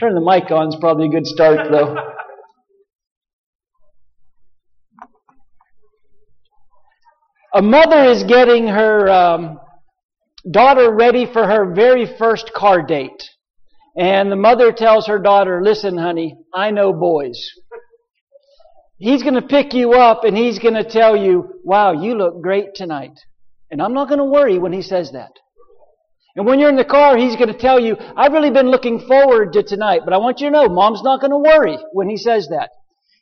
Turn the mic on is probably a good start, though. a mother is getting her um, daughter ready for her very first car date. And the mother tells her daughter, listen, honey, I know boys. He's going to pick you up and he's going to tell you, wow, you look great tonight. And I'm not going to worry when he says that. And when you're in the car, he's going to tell you, I've really been looking forward to tonight, but I want you to know, mom's not going to worry when he says that.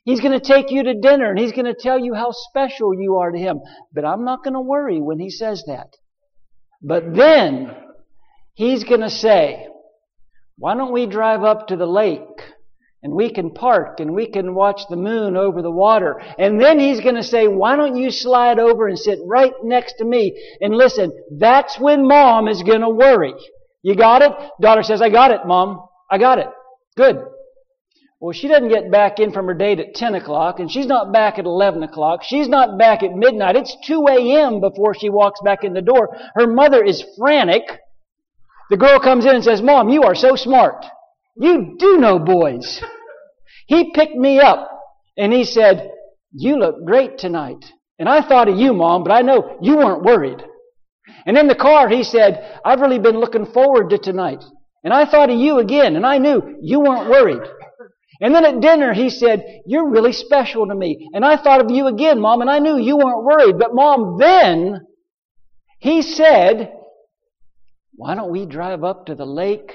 He's going to take you to dinner and he's going to tell you how special you are to him. But I'm not going to worry when he says that. But then he's going to say, why don't we drive up to the lake and we can park and we can watch the moon over the water. And then he's going to say, why don't you slide over and sit right next to me and listen. That's when mom is going to worry. You got it? Daughter says, I got it, mom. I got it. Good. Well, she doesn't get back in from her date at 10 o'clock, and she's not back at 11 o'clock. She's not back at midnight. It's 2 a.m. before she walks back in the door. Her mother is frantic. The girl comes in and says, Mom, you are so smart. You do know boys. He picked me up, and he said, You look great tonight. And I thought of you, Mom, but I know you weren't worried. And in the car, he said, I've really been looking forward to tonight. And I thought of you again, and I knew you weren't worried. And then at dinner, he said, You're really special to me. And I thought of you again, Mom, and I knew you weren't worried. But Mom, then he said, Why don't we drive up to the lake?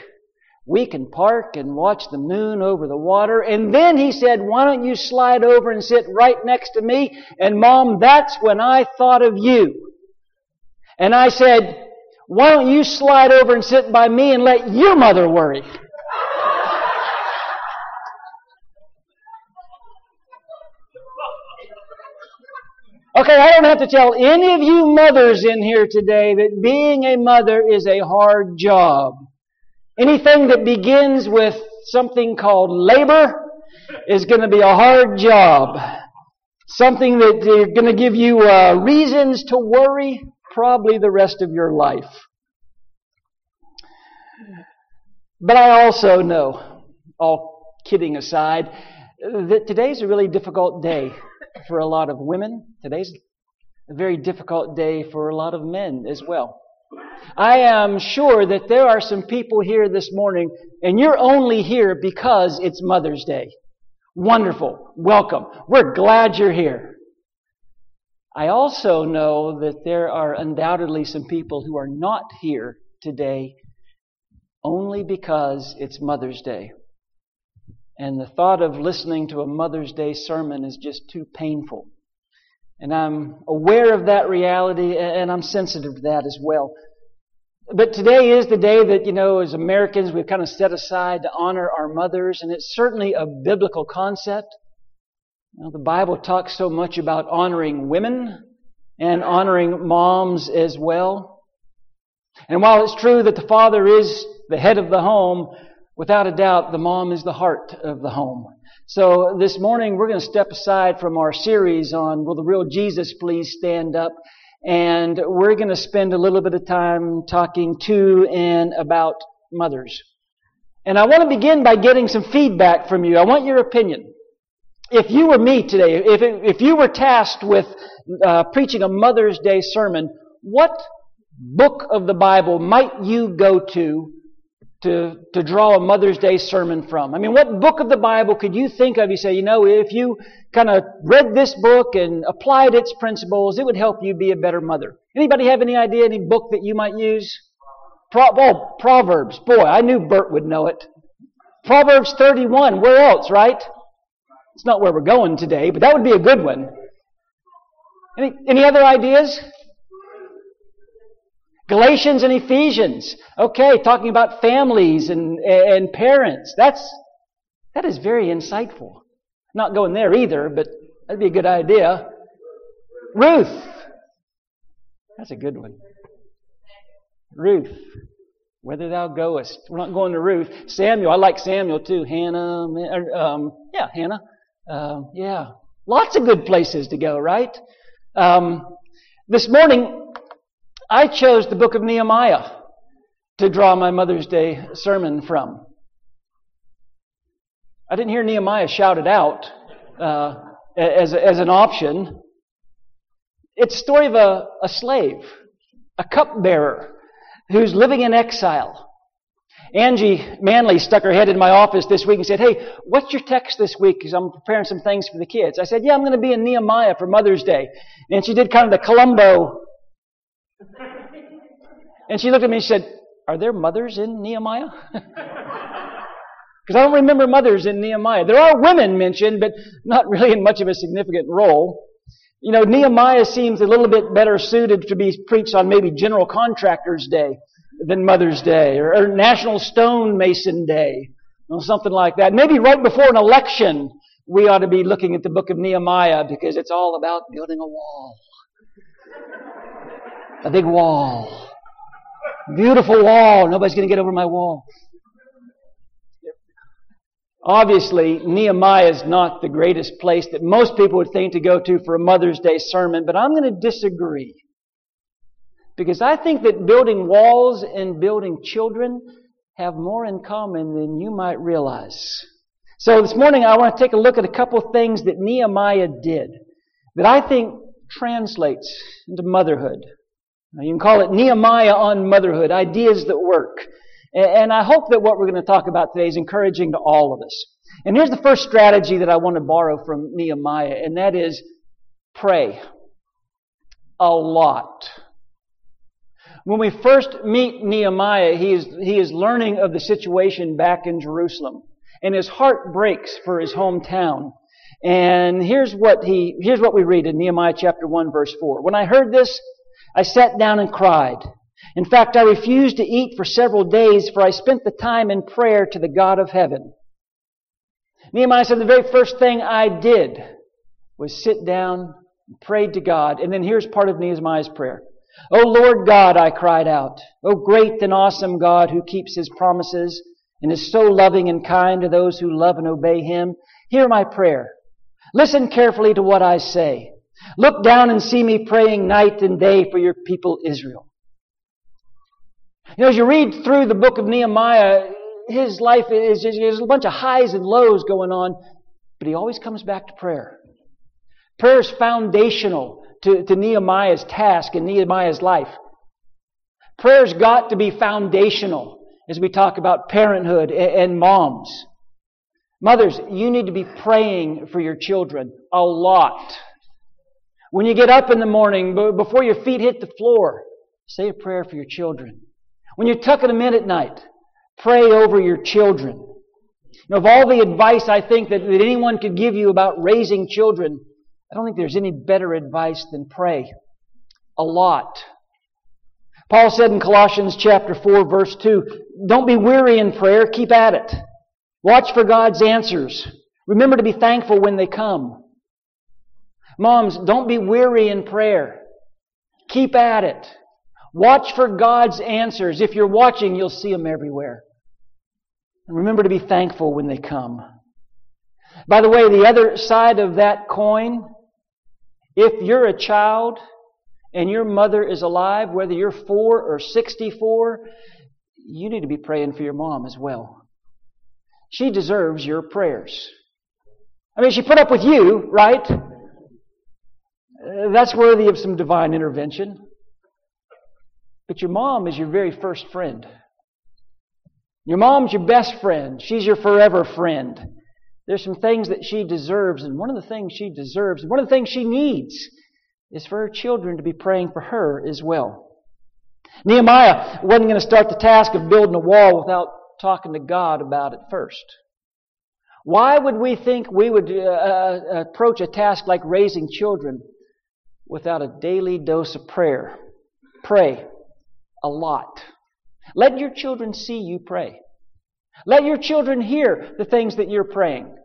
We can park and watch the moon over the water. And then he said, Why don't you slide over and sit right next to me? And Mom, that's when I thought of you. And I said, Why don't you slide over and sit by me and let your mother worry? Okay, I don't have to tell any of you mothers in here today that being a mother is a hard job. Anything that begins with something called labor is going to be a hard job. Something that is going to give you uh, reasons to worry probably the rest of your life. But I also know, all kidding aside, that today's a really difficult day for a lot of women. Today's a very difficult day for a lot of men as well. I am sure that there are some people here this morning, and you're only here because it's Mother's Day. Wonderful. Welcome. We're glad you're here. I also know that there are undoubtedly some people who are not here today only because it's Mother's Day. And the thought of listening to a Mother's Day sermon is just too painful. And I'm aware of that reality and I'm sensitive to that as well. But today is the day that, you know, as Americans, we've kind of set aside to honor our mothers, and it's certainly a biblical concept. You know, the Bible talks so much about honoring women and honoring moms as well. And while it's true that the father is the head of the home, without a doubt, the mom is the heart of the home. So this morning we're going to step aside from our series on Will the Real Jesus Please Stand Up? And we're going to spend a little bit of time talking to and about mothers. And I want to begin by getting some feedback from you. I want your opinion. If you were me today, if, if you were tasked with uh, preaching a Mother's Day sermon, what book of the Bible might you go to to, to draw a Mother's Day sermon from? I mean, what book of the Bible could you think of? You say, you know, if you kind of read this book and applied its principles, it would help you be a better mother. Anybody have any idea, any book that you might use? Pro- oh, Proverbs. Boy, I knew Bert would know it. Proverbs 31. Where else, right? It's not where we're going today, but that would be a good one. Any, any other ideas? Galatians and Ephesians. Okay, talking about families and, and parents. That's, that is very insightful. Not going there either, but that'd be a good idea. Ruth. That's a good one. Ruth. Whither thou goest. We're not going to Ruth. Samuel. I like Samuel too. Hannah. Um, yeah, Hannah. Uh, yeah. Lots of good places to go, right? Um, this morning, I chose the book of Nehemiah to draw my Mother's Day sermon from. I didn't hear Nehemiah shouted out uh, as, as an option. It's a story of a, a slave, a cupbearer who's living in exile. Angie Manley stuck her head in my office this week and said, Hey, what's your text this week? Because I'm preparing some things for the kids. I said, Yeah, I'm going to be in Nehemiah for Mother's Day. And she did kind of the Columbo. And she looked at me and said, Are there mothers in Nehemiah? Because I don't remember mothers in Nehemiah. There are women mentioned, but not really in much of a significant role. You know, Nehemiah seems a little bit better suited to be preached on maybe General Contractors Day than Mother's Day or, or National Stonemason Day or something like that. Maybe right before an election, we ought to be looking at the book of Nehemiah because it's all about building a wall. A big wall. Beautiful wall. Nobody's going to get over my wall. Obviously, Nehemiah is not the greatest place that most people would think to go to for a Mother's Day sermon, but I'm going to disagree. Because I think that building walls and building children have more in common than you might realize. So this morning I want to take a look at a couple things that Nehemiah did that I think translates into motherhood. You can call it Nehemiah on motherhood, ideas that work. And I hope that what we're going to talk about today is encouraging to all of us. And here's the first strategy that I want to borrow from Nehemiah, and that is pray. A lot. When we first meet Nehemiah, he is, he is learning of the situation back in Jerusalem. And his heart breaks for his hometown. And here's what he, here's what we read in Nehemiah chapter 1 verse 4. When I heard this, I sat down and cried. In fact, I refused to eat for several days, for I spent the time in prayer to the God of heaven. Nehemiah said the very first thing I did was sit down and prayed to God. And then here's part of Nehemiah's prayer. O Lord God, I cried out. O great and awesome God who keeps his promises and is so loving and kind to those who love and obey him, hear my prayer. Listen carefully to what I say. Look down and see me praying night and day for your people Israel. You know, as you read through the book of Nehemiah, his life is there's a bunch of highs and lows going on, but he always comes back to prayer. Prayer is foundational to, to Nehemiah's task and Nehemiah's life. Prayer's got to be foundational as we talk about parenthood and, and moms. Mothers, you need to be praying for your children a lot. When you get up in the morning, before your feet hit the floor, say a prayer for your children. When you're tucking them in at night, pray over your children. Know, of all the advice I think that, that anyone could give you about raising children, I don't think there's any better advice than pray. A lot. Paul said in Colossians chapter 4 verse 2, don't be weary in prayer, keep at it. Watch for God's answers. Remember to be thankful when they come. Moms, don't be weary in prayer. Keep at it. Watch for God's answers. If you're watching, you'll see them everywhere. And remember to be thankful when they come. By the way, the other side of that coin, if you're a child and your mother is alive, whether you're four or 64, you need to be praying for your mom as well. She deserves your prayers. I mean, she put up with you, right? That's worthy of some divine intervention. But your mom is your very first friend. Your mom's your best friend. She's your forever friend. There's some things that she deserves, and one of the things she deserves, one of the things she needs, is for her children to be praying for her as well. Nehemiah wasn't going to start the task of building a wall without talking to God about it first. Why would we think we would uh, uh approach a task like raising children without a daily dose of prayer? Pray a lot. Let your children see you pray. Let your children hear the things that you're praying.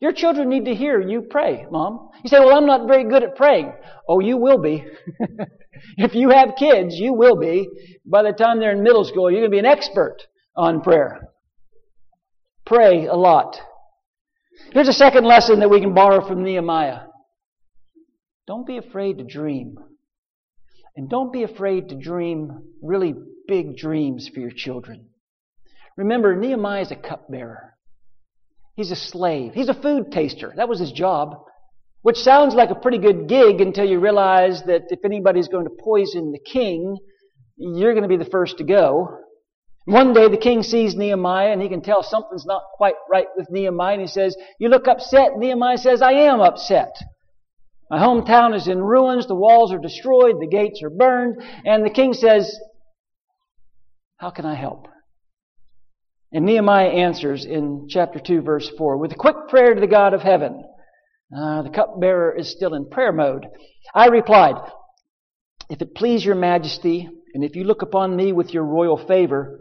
Your children need to hear you pray, Mom. You say, well, I'm not very good at praying. Oh, you will be. if you have kids, you will be. By the time they're in middle school, you're going to be an expert on prayer. Pray a lot. Here's a second lesson that we can borrow from Nehemiah. Don't be afraid to dream. And don't be afraid to dream really big dreams for your children. Remember, Nehemiah is a cupbearer. He's a slave. He's a food taster. That was his job. Which sounds like a pretty good gig until you realize that if anybody's going to poison the king, you're going to be the first to go. One day the king sees Nehemiah and he can tell something's not quite right with Nehemiah and he says, You look upset. Nehemiah says, I am upset. My hometown is in ruins, the walls are destroyed, the gates are burned, and the king says, How can I help? And Nehemiah answers in chapter 2, verse 4, with a quick prayer to the God of heaven. Uh, the cupbearer is still in prayer mode. I replied, If it please your majesty, and if you look upon me with your royal favor,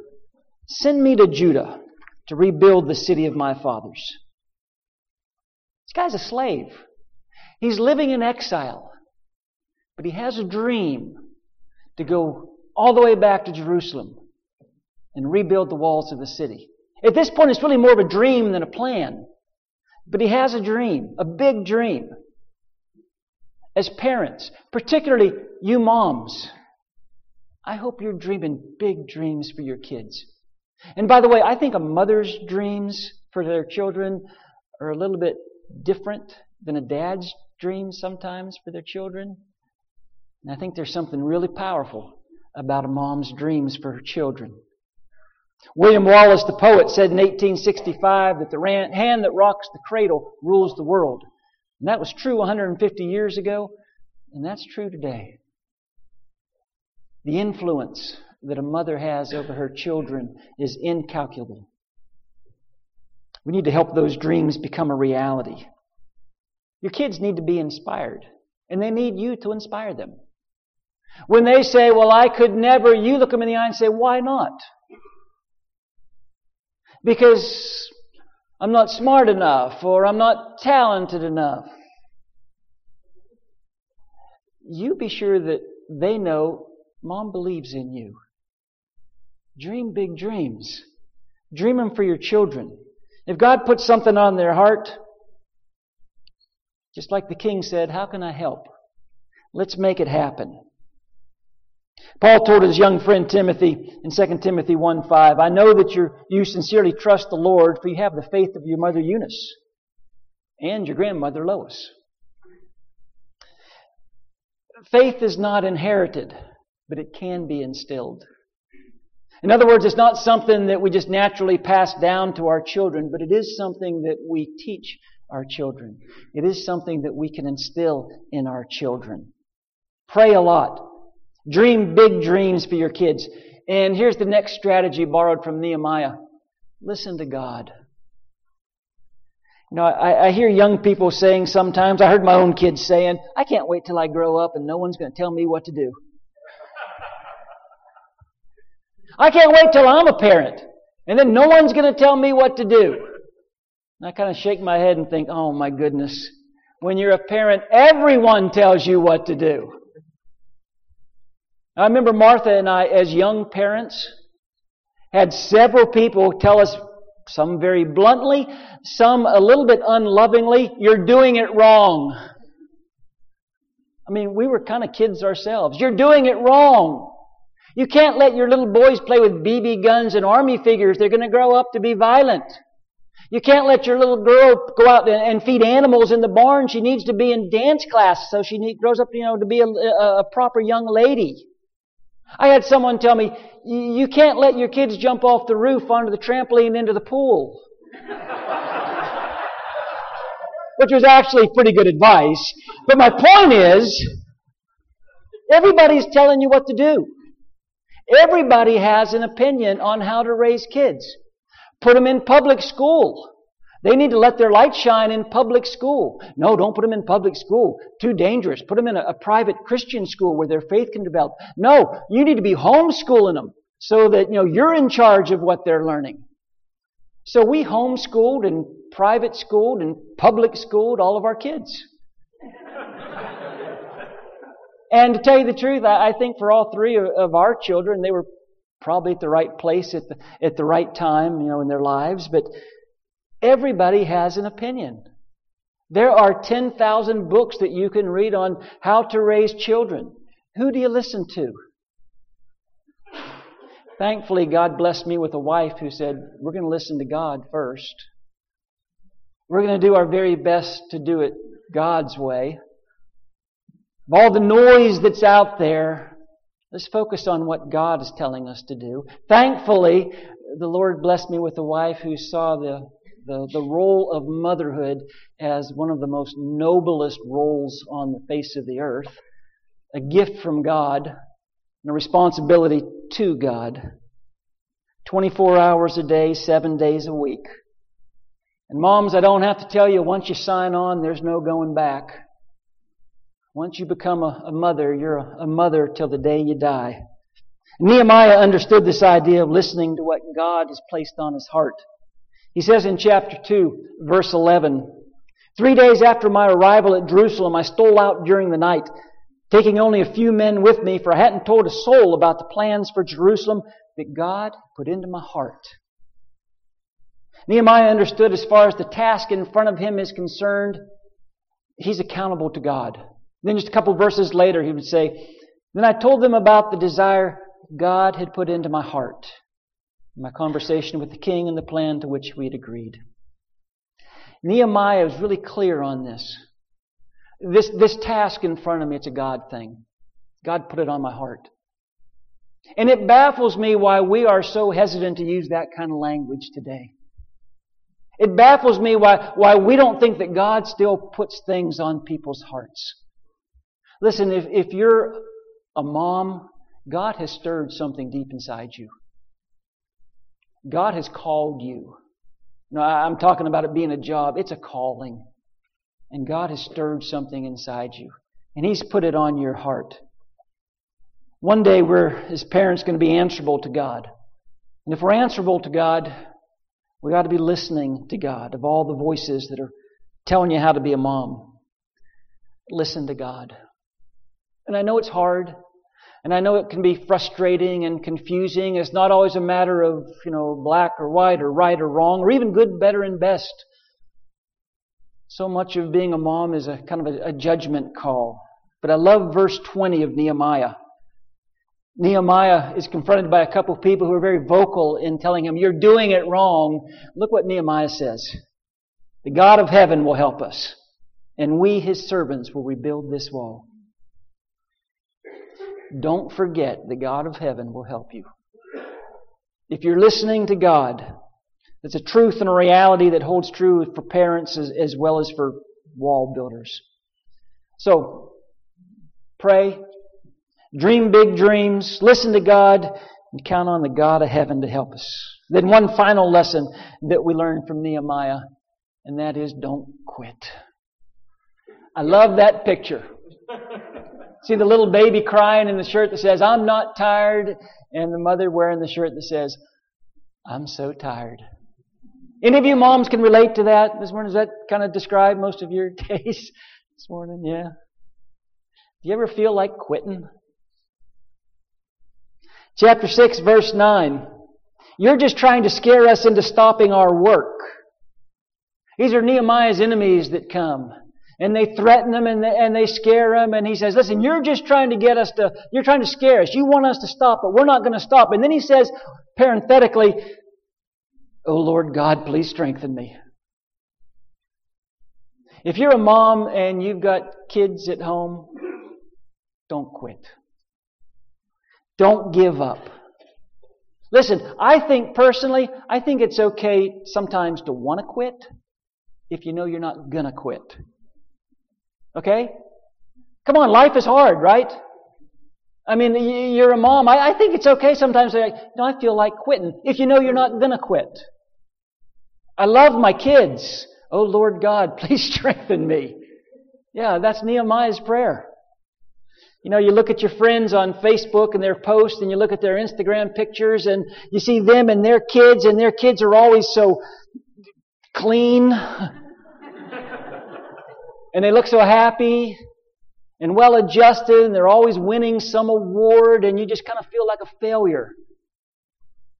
send me to Judah to rebuild the city of my fathers. This guy's a slave. He's living in exile, but he has a dream to go all the way back to Jerusalem and rebuild the walls of the city. At this point, it's really more of a dream than a plan. But he has a dream, a big dream. As parents, particularly you moms, I hope you're dreaming big dreams for your kids. And by the way, I think a mother's dreams for their children are a little bit different than a dad's dreams sometimes for their children. And I think there's something really powerful about a mom's dreams for her children. William Wallace, the poet, said in 1865 that the hand that rocks the cradle rules the world. And that was true 150 years ago, and that's true today. The influence that a mother has over her children is incalculable. We need to help those dreams become a reality. Your kids need to be inspired, and they need you to inspire them. When they say, Well, I could never, you look them in the eye and say, Why not? Because I'm not smart enough, or I'm not talented enough. You be sure that they know mom believes in you. Dream big dreams. Dream them for your children. If God puts something on their heart, just like the king said, How can I help? Let's make it happen. Paul told his young friend Timothy in 2 Timothy 1 5, I know that you you sincerely trust the Lord, for you have the faith of your mother Eunice and your grandmother Lois. Faith is not inherited, but it can be instilled. In other words, it's not something that we just naturally pass down to our children, but it is something that we teach our children. It is something that we can instill in our children. Pray a lot. Dream big dreams for your kids. And here's the next strategy borrowed from Nehemiah. Listen to God. You know, I, I, hear young people saying sometimes, I heard my own kids saying, I can't wait till I grow up and no one's going to tell me what to do. I can't wait till I'm a parent. And then no one's going to tell me what to do. And I kind of shake my head and think, oh my goodness. When you're a parent, everyone tells you what to do. I remember Martha and I, as young parents, had several people tell us, some very bluntly, some a little bit unlovingly, you're doing it wrong. I mean, we were kind of kids ourselves. You're doing it wrong. You can't let your little boys play with BB guns and army figures. They're going to grow up to be violent. You can't let your little girl go out and feed animals in the barn. She needs to be in dance class so she need, grows up, you know, to be a, a, a proper young lady. I had someone tell me, you can't let your kids jump off the roof onto the trampoline into the pool. Which was actually pretty good advice. But my point is, everybody's telling you what to do. Everybody has an opinion on how to raise kids. Put them in public school. They need to let their light shine in public school. No, don't put them in public school. Too dangerous. Put them in a, a private Christian school where their faith can develop. No, you need to be homeschooling them so that, you know, you're in charge of what they're learning. So we homeschooled and private schooled and public schooled all of our kids. And to tell you the truth, I, think for all three of our children, they were probably at the right place at the, at the right time, you know, in their lives. But everybody has an opinion. There are 10,000 books that you can read on how to raise children. Who do you listen to? Thankfully, God blessed me with a wife who said, We're going to listen to God first. We're going to do our very best to do it God's way. Of all the noise that's out there, let's focus on what God is telling us to do. Thankfully, the Lord blessed me with a wife who saw the, the, the role of motherhood as one of the most noblest roles on the face of the earth, a gift from God, and a responsibility to God. 24 hours a day, seven days a week. And moms, I don't have to tell you, once you sign on, there's no going back. Once you become a, a mother, you're a, a mother till the day you die. Nehemiah understood this idea of listening to what God has placed on his heart. He says in chapter 2, verse 11, Three days after my arrival at Jerusalem, I stole out during the night, taking only a few men with me, for I hadn't told a soul about the plans for Jerusalem that God put into my heart. Nehemiah understood as far as the task in front of him is concerned, he's accountable to God. Then just a couple verses later, he would say, Then I told them about the desire God had put into my heart, my conversation with the king and the plan to which we had agreed. Nehemiah is really clear on this. This, this task in front of me, it's a God thing. God put it on my heart. And it baffles me why we are so hesitant to use that kind of language today. It baffles me why, why we don't think that God still puts things on people's hearts. Listen, if, if you're a mom, God has stirred something deep inside you. God has called you. No, I'm talking about it being a job. It's a calling. And God has stirred something inside you. And He's put it on your heart. One day we're, as parents, going to be answerable to God. And if we're answerable to God, we ought to be listening to God of all the voices that are telling you how to be a mom. Listen to God. And I know it's hard. And I know it can be frustrating and confusing. It's not always a matter of, you know, black or white or right or wrong or even good, better, and best. So much of being a mom is a kind of a, a judgment call. But I love verse 20 of Nehemiah. Nehemiah is confronted by a couple of people who are very vocal in telling him, You're doing it wrong. Look what Nehemiah says. The God of heaven will help us, and we, his servants, will rebuild this wall. Don't forget the God of heaven will help you. If you're listening to God, it's a truth and a reality that holds true for parents as, as well as for wall builders. So, pray, Dream big dreams, listen to God, and count on the God of heaven to help us. Then one final lesson that we learned from Nehemiah, and that is don't quit. I love that picture. See the little baby crying in the shirt that says, I'm not tired, and the mother wearing the shirt that says, I'm so tired. Any of you moms can relate to that this morning? Does that kind of describe most of your days this morning? Yeah. Do you ever feel like quitting? Chapter 6, verse 9. You're just trying to scare us into stopping our work. These are Nehemiah's enemies that come. And they threaten him and they, and they scare him. And he says, listen, you're just trying to get us to, you're trying to scare us. You want us to stop, but we're not going to stop. And then he says, parenthetically, Oh Lord God, please strengthen me. If you're a mom and you've got kids at home, don't quit. Don't give up. Listen, I think personally, I think it's okay sometimes to want to quit if you know you're not going to quit. Okay? Come on, life is hard, right? I mean, you're a mom. I, think it's okay sometimes no, I feel like quitting if you know you're not going to quit. I love my kids. Oh, Lord God, please strengthen me. Yeah, that's Nehemiah's prayer. You know, you look at your friends on Facebook and their posts and you look at their Instagram pictures and you see them and their kids and their kids are always so clean. and they look so happy and well adjusted and they're always winning some award and you just kind of feel like a failure.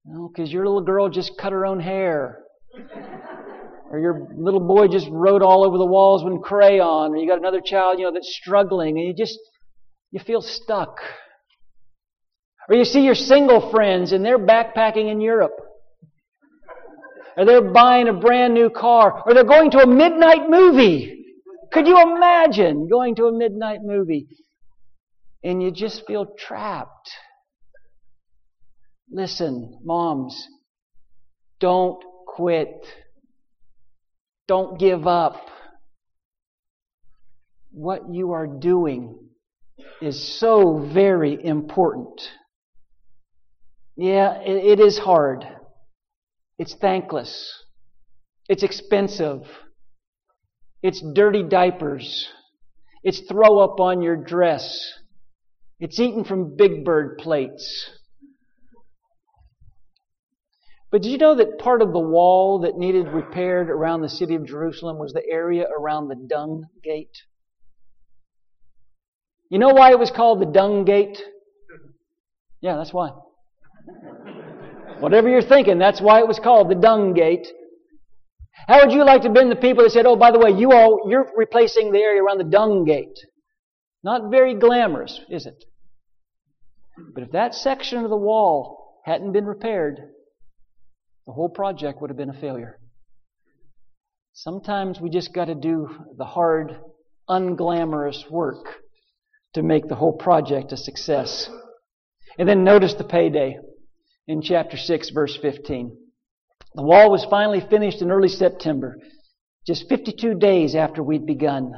You know, because your little girl just cut her own hair. or your little boy just wrote all over the walls with crayon, or you got another child, you know, that's struggling, and you just you feel stuck. Or you see your single friends and they're backpacking in Europe. or they're buying a brand new car, or they're going to a midnight movie. Could you imagine going to a midnight movie and you just feel trapped? Listen, moms, don't quit. Don't give up. What you are doing is so very important. Yeah, it, is hard. It's thankless. It's expensive. It's dirty diapers. It's throw up on your dress. It's eaten from big bird plates. But did you know that part of the wall that needed repaired around the city of Jerusalem was the area around the dung gate? You know why it was called the dung gate? Yeah, that's why. Whatever you're thinking, that's why it was called the dung gate. How would you like to have been the people that said, oh, by the way, you all, you're replacing the area around the dung gate? Not very glamorous, is it? But if that section of the wall hadn't been repaired, the whole project would have been a failure. Sometimes we just got to do the hard, unglamorous work to make the whole project a success. And then notice the payday in chapter 6, verse 15. The wall was finally finished in early September, just 52 days after we'd begun.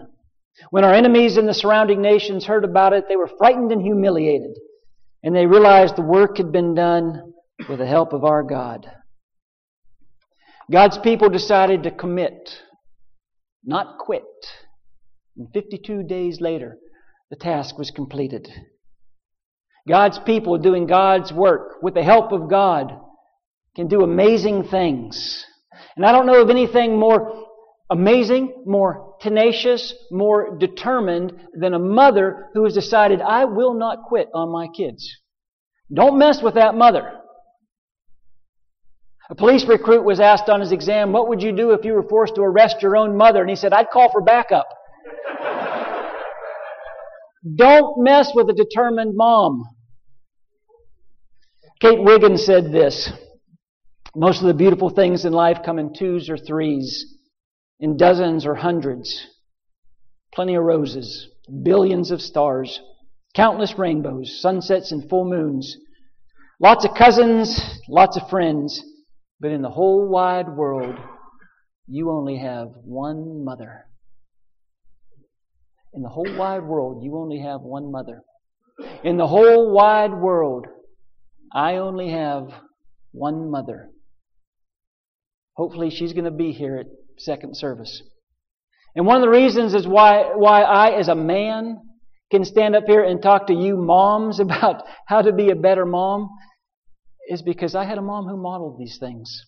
When our enemies in the surrounding nations heard about it, they were frightened and humiliated, and they realized the work had been done with the help of our God. God's people decided to commit, not quit. And 52 days later, the task was completed. God's people doing God's work with the help of God can do amazing things. And I don't know of anything more amazing, more tenacious, more determined than a mother who has decided, I will not quit on my kids. Don't mess with that mother. A police recruit was asked on his exam, What would you do if you were forced to arrest your own mother? And he said, I'd call for backup. Don't mess with a determined mom. Kate Wiggins said this Most of the beautiful things in life come in twos or threes, in dozens or hundreds. Plenty of roses, billions of stars, countless rainbows, sunsets and full moons, lots of cousins, lots of friends. But in the whole wide world, you only have one mother. In the whole wide world, you only have one mother. In the whole wide world, I only have one mother. Hopefully, she's going to be here at second service. And one of the reasons is why, why I, as a man, can stand up here and talk to you moms about how to be a better mom is because I had a mom who modeled these things.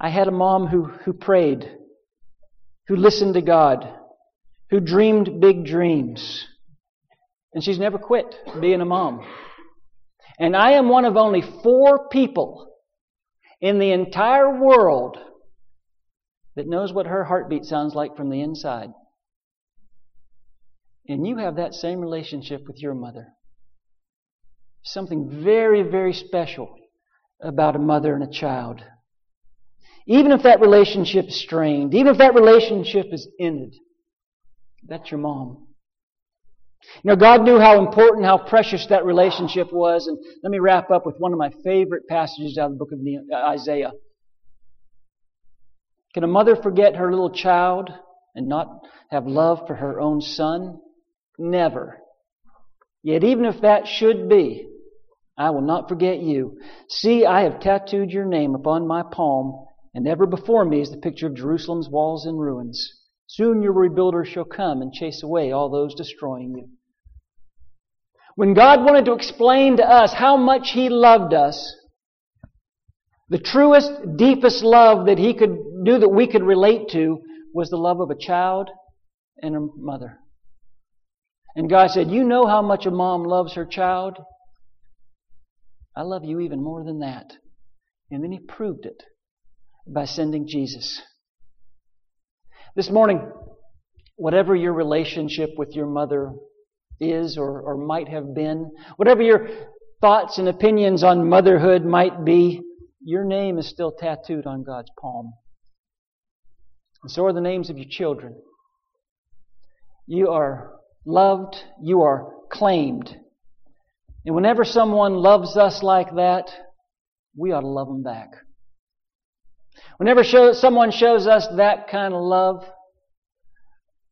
I had a mom who, who prayed, who listened to God, who dreamed big dreams. And she's never quit being a mom. And I am one of only four people in the entire world that knows what her heartbeat sounds like from the inside. And you have that same relationship with your mother. Something very, very special about a mother and a child. Even if that relationship is strained, even if that relationship is ended, that's your mom. Know, God knew how important, how precious that relationship was. And let me wrap up with one of my favorite passages out of the book of uh, Isaiah. Can a mother forget her little child and not have love for her own son? Never. Yet even if that should be, I will not forget you. See, I have tattooed your name upon my palm, and ever before me is the picture of Jerusalem's walls in ruins. Soon your rebuilder shall come and chase away all those destroying you. When God wanted to explain to us how much He loved us, the truest, deepest love that He could do that we could relate to was the love of a child and a mother. And God said, You know how much a mom loves her child? I love you even more than that. And then He proved it by sending Jesus. This morning, whatever your relationship with your mother is or, or might have been, whatever your thoughts and opinions on motherhood might be, your name is still tattooed on God's palm. And so are the names of your children. You are loved, you are claimed. And whenever someone loves us like that, we ought to love them back. Whenever show, someone shows us that kind of love,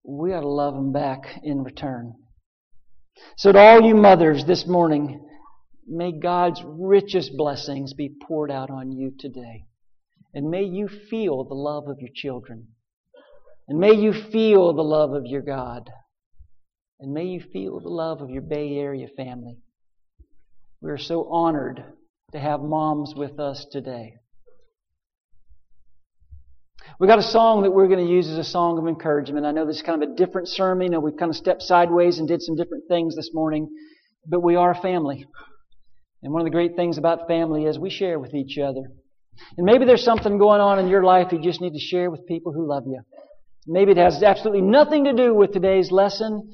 we ought to love them back in return. So to all you mothers this morning, may God's richest blessings be poured out on you today. And may you feel the love of your children. And may you feel the love of your God. And may you feel the love of your Bay Area family. We are so honored to have moms with us today. We got a song that we're going to use as a song of encouragement. I know this is kind of a different sermon. You know, we've kind of stepped sideways and did some different things this morning, but we are a family. And one of the great things about family is we share with each other. And maybe there's something going on in your life you just need to share with people who love you. Maybe it has absolutely nothing to do with today's lesson,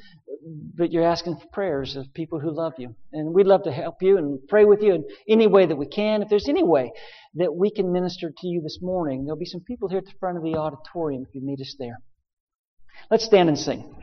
but you're asking for prayers of people who love you. And we'd love to help you and pray with you in any way that we can. If there's any way that we can minister to you this morning, there'll be some people here at the front of the auditorium if you meet us there. Let's stand and sing.